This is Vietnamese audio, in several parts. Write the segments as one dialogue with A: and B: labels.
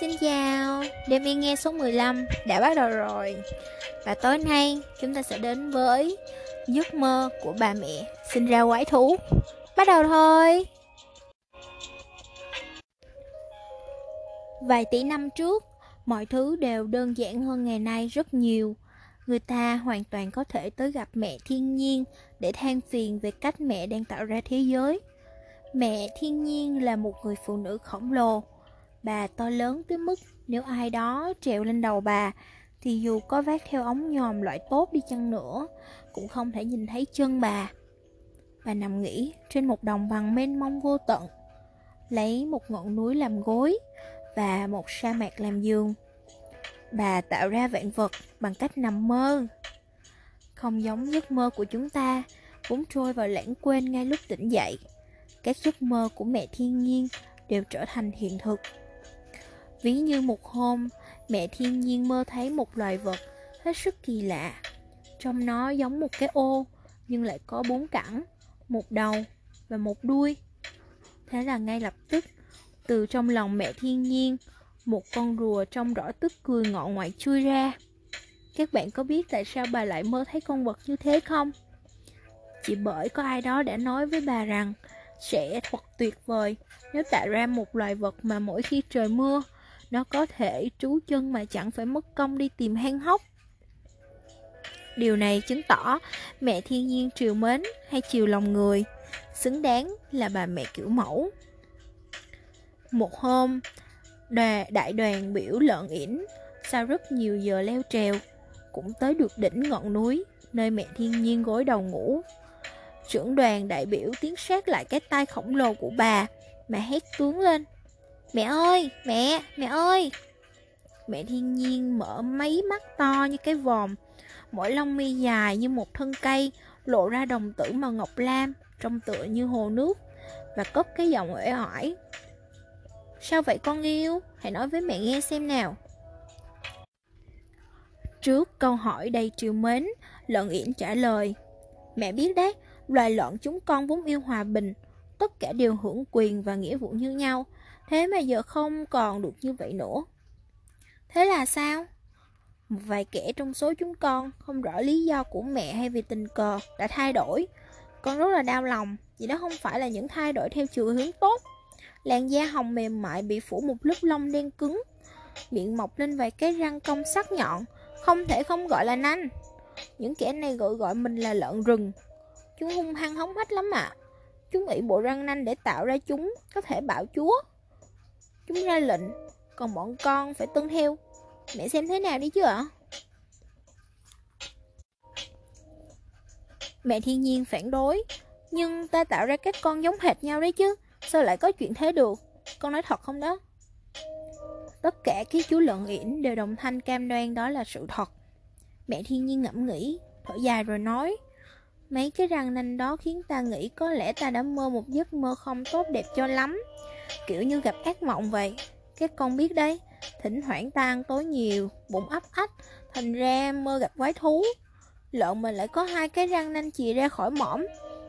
A: Xin chào, đêm yên nghe số 15 đã bắt đầu rồi. Và tối nay chúng ta sẽ đến với giấc mơ của bà mẹ sinh ra quái thú. Bắt đầu thôi. Vài tỷ năm trước, mọi thứ đều đơn giản hơn ngày nay rất nhiều. Người ta hoàn toàn có thể tới gặp mẹ thiên nhiên để than phiền về cách mẹ đang tạo ra thế giới. Mẹ thiên nhiên là một người phụ nữ khổng lồ Bà to lớn tới mức nếu ai đó trèo lên đầu bà thì dù có vác theo ống nhòm loại tốt đi chăng nữa cũng không thể nhìn thấy chân bà. Bà nằm nghỉ trên một đồng bằng mênh mông vô tận, lấy một ngọn núi làm gối và một sa mạc làm giường. Bà tạo ra vạn vật bằng cách nằm mơ. Không giống giấc mơ của chúng ta, vốn trôi vào lãng quên ngay lúc tỉnh dậy. Các giấc mơ của mẹ thiên nhiên đều trở thành hiện thực. Ví như một hôm, mẹ thiên nhiên mơ thấy một loài vật hết sức kỳ lạ. Trong nó giống một cái ô, nhưng lại có bốn cẳng, một đầu và một đuôi. Thế là ngay lập tức, từ trong lòng mẹ thiên nhiên, một con rùa trông rõ tức cười ngọ ngoại chui ra. Các bạn có biết tại sao bà lại mơ thấy con vật như thế không? Chỉ bởi có ai đó đã nói với bà rằng sẽ thật tuyệt vời nếu tạo ra một loài vật mà mỗi khi trời mưa nó có thể trú chân mà chẳng phải mất công đi tìm hang hốc. Điều này chứng tỏ mẹ thiên nhiên triều mến hay chiều lòng người, xứng đáng là bà mẹ kiểu mẫu. Một hôm, đà, đại đoàn biểu lợn ỉn sau rất nhiều giờ leo trèo, cũng tới được đỉnh ngọn núi, nơi mẹ thiên nhiên gối đầu ngủ. Trưởng đoàn đại biểu tiến sát lại cái tay khổng lồ của bà, mà hét tướng lên. Mẹ ơi, mẹ, mẹ ơi. Mẹ thiên nhiên mở mấy mắt to như cái vòm. Mỗi lông mi dài như một thân cây Lộ ra đồng tử màu ngọc lam Trông tựa như hồ nước Và cất cái giọng uể oải. Sao vậy con yêu? Hãy nói với mẹ nghe xem nào. Trước câu hỏi đầy triều mến Lợn yển trả lời Mẹ biết đấy Loài lợn chúng con vốn yêu hòa bình Tất cả đều hưởng quyền và nghĩa vụ như nhau. Thế mà giờ không còn được như vậy nữa. Thế là sao? Một vài kẻ trong số chúng con, không rõ lý do của mẹ hay vì tình cờ, đã thay đổi. Con rất là đau lòng, Vì đó không phải là những thay đổi theo chiều hướng tốt. Làn da hồng mềm mại bị phủ một lớp lông đen cứng, Miệng mọc lên vài cái răng cong sắc nhọn, Không thể không gọi là nanh. Những kẻ này gọi gọi mình là lợn rừng. Chúng hung hăng hống hách lắm ạ. À. Chúng nghĩ bộ răng nanh để tạo ra chúng, có thể bảo chúa. Chúng ra lệnh, Còn bọn con phải tuân theo. Mẹ xem thế nào đi chứ ạ? Mẹ thiên nhiên phản đối, Nhưng ta tạo ra các con giống hệt nhau đấy chứ, Sao lại có chuyện thế được? Con nói thật không đó? Tất cả các chú lợn yển đều đồng thanh cam đoan đó là sự thật. Mẹ thiên nhiên ngẫm nghĩ, Thở dài rồi nói Mấy cái răng nanh đó khiến ta nghĩ có lẽ ta đã mơ một giấc mơ không tốt đẹp cho lắm. Kiểu như gặp ác mộng vậy. Các con biết đấy, Thỉnh thoảng ta ăn tối nhiều, Bụng ấp ách, Thành ra mơ gặp quái thú. Lợn mình lại có hai cái răng nanh chìa ra khỏi mõm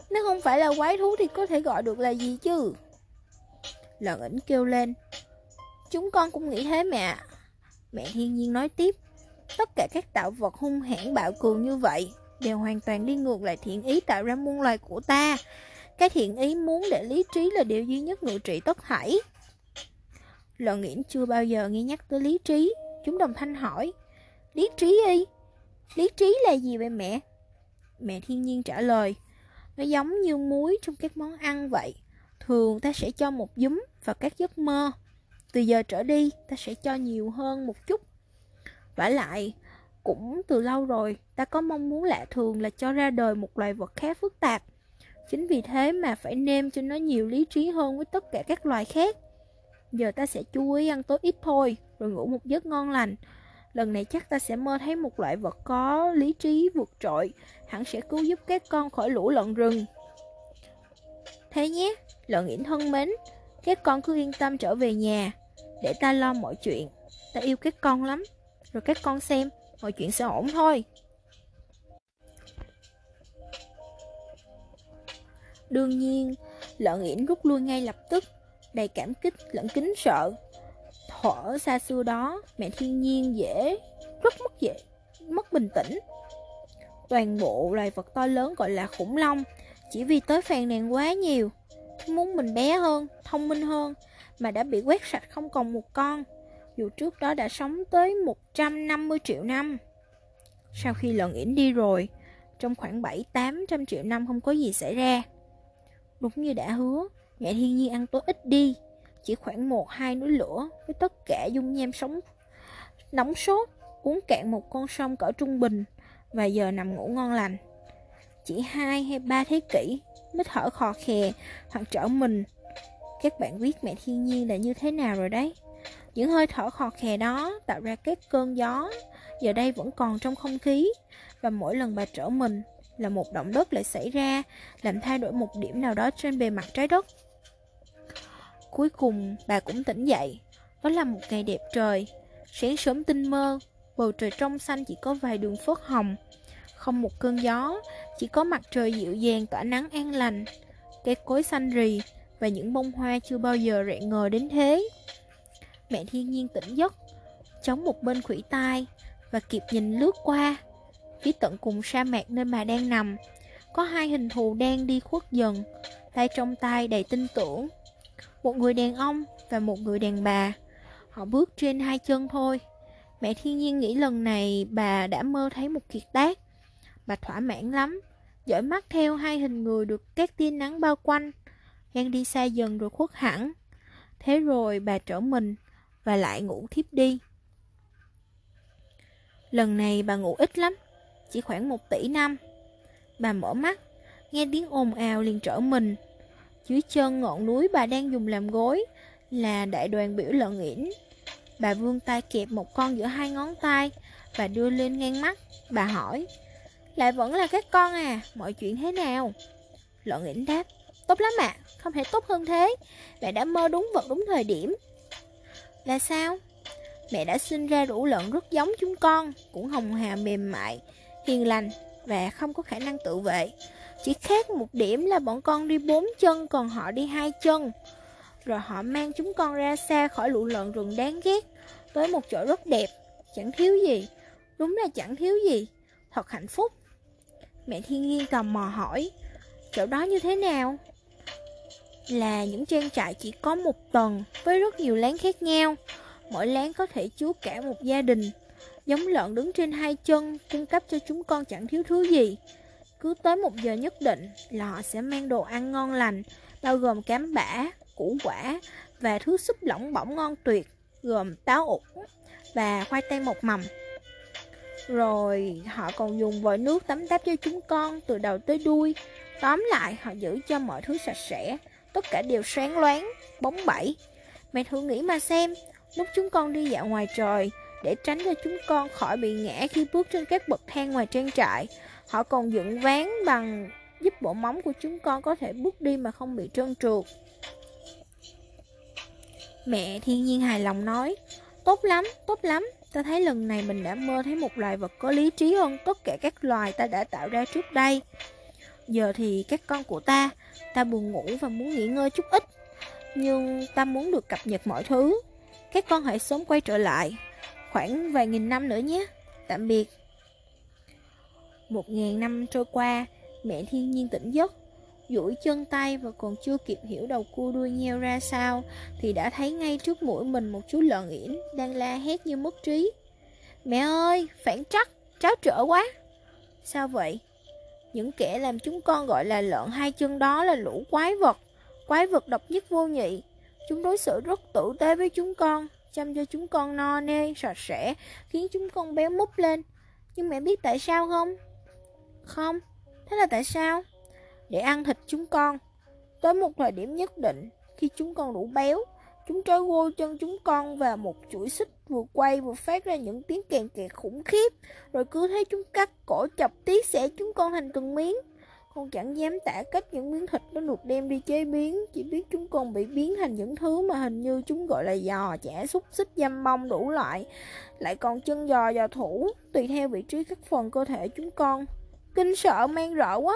A: Nếu không phải là quái thú thì có thể gọi được là gì chứ? Lợn ỉnh kêu lên. Chúng con cũng nghĩ thế mẹ. Mẹ thiên nhiên nói tiếp. Tất cả các tạo vật hung hãn bạo cường như vậy Đều hoàn toàn đi ngược lại thiện ý tạo ra muôn loài của ta cái thiện ý muốn để lý trí là điều duy nhất ngự trị tất thảy. Lợn nghiễm chưa bao giờ nghe nhắc tới lý trí. Chúng đồng thanh hỏi. Lý trí y? Lý trí là gì vậy mẹ? Mẹ thiên nhiên trả lời. Nó giống như muối trong các món ăn vậy. Thường ta sẽ cho một giấm vào các giấc mơ. Từ giờ trở đi ta sẽ cho nhiều hơn một chút. Vả lại, cũng từ lâu rồi ta có mong muốn lạ thường là cho ra đời một loài vật khá phức tạp Chính vì thế mà phải nêm cho nó nhiều lý trí hơn với tất cả các loài khác. Giờ ta sẽ chú ý ăn tối ít thôi, rồi ngủ một giấc ngon lành. Lần này chắc ta sẽ mơ thấy một loại vật có lý trí vượt trội, hẳn sẽ cứu giúp các con khỏi lũ lợn rừng. Thế nhé, lợn yển thân mến, các con cứ yên tâm trở về nhà, để ta lo mọi chuyện. Ta yêu các con lắm, rồi các con xem, mọi chuyện sẽ ổn thôi. Đương nhiên, lợn yển rút lui ngay lập tức, đầy cảm kích lẫn kính sợ. thuở xa xưa đó, mẹ thiên nhiên dễ, rất mất dễ, mất bình tĩnh. Toàn bộ loài vật to lớn gọi là khủng long, chỉ vì tới phàn nàn quá nhiều, muốn mình bé hơn, thông minh hơn, mà đã bị quét sạch không còn một con, dù trước đó đã sống tới 150 triệu năm. Sau khi lợn yển đi rồi, trong khoảng 7-800 triệu năm không có gì xảy ra. Đúng như đã hứa, mẹ thiên nhiên ăn tối ít đi, chỉ khoảng một hai núi lửa với tất cả dung nham sống nóng sốt, uống cạn một con sông cỡ trung bình và giờ nằm ngủ ngon lành. Chỉ hai hay ba thế kỷ mới thở khò khè hoặc trở mình. Các bạn biết mẹ thiên nhiên là như thế nào rồi đấy. Những hơi thở khò khè đó tạo ra các cơn gió, giờ đây vẫn còn trong không khí. Và mỗi lần bà trở mình là một động đất lại xảy ra, làm thay đổi một điểm nào đó trên bề mặt trái đất. Cuối cùng bà cũng tỉnh dậy. Đó là một ngày đẹp trời. Sáng sớm tinh mơ Bầu trời trong xanh chỉ có vài đường phớt hồng. Không một cơn gió Chỉ có mặt trời dịu dàng tỏa nắng an lành. Cây cối xanh rì Và những bông hoa chưa bao giờ rạng ngời đến thế. Mẹ thiên nhiên tỉnh giấc Chống một bên khủy tai Và kịp nhìn lướt qua Phía tận cùng sa mạc nơi bà đang nằm Có hai hình thù đang đi khuất dần Tay trong tay đầy tin tưởng một người đàn ông và một người đàn bà. Họ bước trên hai chân thôi. Mẹ thiên nhiên nghĩ lần này bà đã mơ thấy một kiệt tác. Bà thỏa mãn lắm, dõi mắt theo hai hình người được các tia nắng bao quanh. Đang đi xa dần rồi khuất hẳn. Thế rồi bà trở mình và lại ngủ thiếp đi. Lần này bà ngủ ít lắm, chỉ khoảng một tỷ năm. Bà mở mắt, nghe tiếng ồn ào liền trở mình. Dưới chân ngọn núi bà đang dùng làm gối Là đại đoàn biểu lợn ỉn Bà vươn tay kẹp một con giữa hai ngón tay Và đưa lên ngang mắt Bà hỏi Lại vẫn là các con à Mọi chuyện thế nào Lợn ỉn đáp Tốt lắm ạ Không thể tốt hơn thế Mẹ đã mơ đúng vật đúng thời điểm là sao Mẹ đã sinh ra rủ lợn rất giống chúng con Cũng hồng hào mềm mại Hiền lành Và không có khả năng tự vệ chỉ khác một điểm là bọn con đi bốn chân còn họ đi hai chân. Rồi họ mang chúng con ra xa khỏi lũ lợn rừng đáng ghét, tới một chỗ rất đẹp, chẳng thiếu gì. Đúng là chẳng thiếu gì, thật hạnh phúc. Mẹ thiên nhiên tò mò hỏi, chỗ đó như thế nào? Là những trang trại chỉ có một tầng với rất nhiều láng khác nhau. Mỗi láng có thể chứa cả một gia đình. Giống lợn đứng trên hai chân cung cấp cho chúng con chẳng thiếu thứ gì. Cứ tới một giờ nhất định là họ sẽ mang đồ ăn ngon lành, bao gồm cám bã, củ quả và thứ súp lỏng bỏng ngon tuyệt, gồm táo ủ và khoai tây một mầm. Rồi họ còn dùng vòi nước tắm táp cho chúng con từ đầu tới đuôi. Tóm lại họ giữ cho mọi thứ sạch sẽ, tất cả đều sáng loáng, bóng bẩy. Mẹ thử nghĩ mà xem, lúc chúng con đi dạo ngoài trời, để tránh cho chúng con khỏi bị ngã khi bước trên các bậc thang ngoài trang trại, Họ còn dựng ván bằng giúp bộ móng của chúng con có thể bước đi mà không bị trơn trượt. Mẹ thiên nhiên hài lòng nói, tốt lắm, tốt lắm, ta thấy lần này mình đã mơ thấy một loài vật có lý trí hơn tất cả các loài ta đã tạo ra trước đây. Giờ thì các con của ta, ta buồn ngủ và muốn nghỉ ngơi chút ít, nhưng ta muốn được cập nhật mọi thứ. Các con hãy sớm quay trở lại, khoảng vài nghìn năm nữa nhé. Tạm biệt. Một ngàn năm trôi qua, mẹ thiên nhiên tỉnh giấc, duỗi chân tay và còn chưa kịp hiểu đầu cua đuôi nheo ra sao, thì đã thấy ngay trước mũi mình một chú lợn yển đang la hét như mất trí. Mẹ ơi, phản trắc, cháu trở quá. Sao vậy? Những kẻ làm chúng con gọi là lợn hai chân đó là lũ quái vật, quái vật độc nhất vô nhị. Chúng đối xử rất tử tế với chúng con, chăm cho chúng con no nê, sạch sẽ, khiến chúng con béo múp lên. Nhưng mẹ biết tại sao không? Không, thế là tại sao? Để ăn thịt chúng con. Tới một thời điểm nhất định, khi chúng con đủ béo, chúng trói gô chân chúng con vào một chuỗi xích vừa quay vừa phát ra những tiếng kèn kẹt khủng khiếp, rồi cứ thấy chúng cắt cổ chọc tí xẻ chúng con thành từng miếng. Con chẳng dám tả cách những miếng thịt nó được đem đi chế biến, chỉ biết chúng con bị biến thành những thứ mà hình như chúng gọi là giò, chả, xúc xích, dăm bông đủ loại. Lại còn chân giò, giò thủ, tùy theo vị trí các phần cơ thể chúng con. Kinh sợ mang rợ quá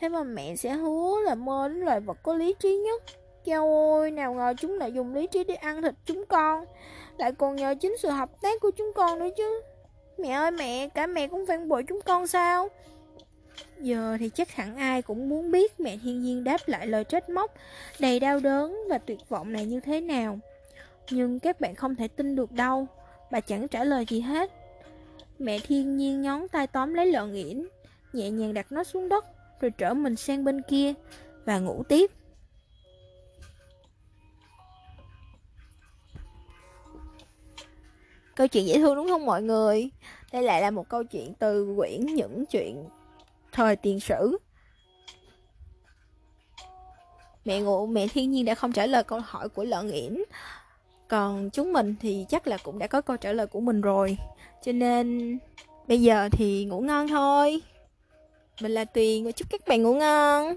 A: Thế mà mẹ sẽ hứa là mơ đến loài vật có lý trí nhất Chao ôi, nào ngờ chúng lại dùng lý trí để ăn thịt chúng con. Lại còn nhờ chính sự hợp tác của chúng con nữa chứ. Mẹ ơi mẹ, cả mẹ cũng phản bội chúng con sao? Giờ thì chắc hẳn ai cũng muốn biết mẹ thiên nhiên đáp lại lời trách móc Đầy đau đớn và tuyệt vọng này như thế nào. Nhưng các bạn không thể tin được đâu Bà chẳng trả lời gì hết. Mẹ thiên nhiên nhón tay tóm lấy lợn yển Nhẹ nhàng đặt nó xuống đất Rồi trở mình sang bên kia Và ngủ tiếp. Câu chuyện dễ thương đúng không mọi người? Đây lại là một câu chuyện từ quyển những chuyện thời tiền sử. Mẹ ngủ, mẹ thiên nhiên đã không trả lời câu hỏi của lợn yểm. Còn chúng mình thì chắc là cũng đã có câu trả lời của mình rồi. Cho nên bây giờ thì ngủ ngon thôi. Mình là Tuyền và chúc các bạn ngủ ngon.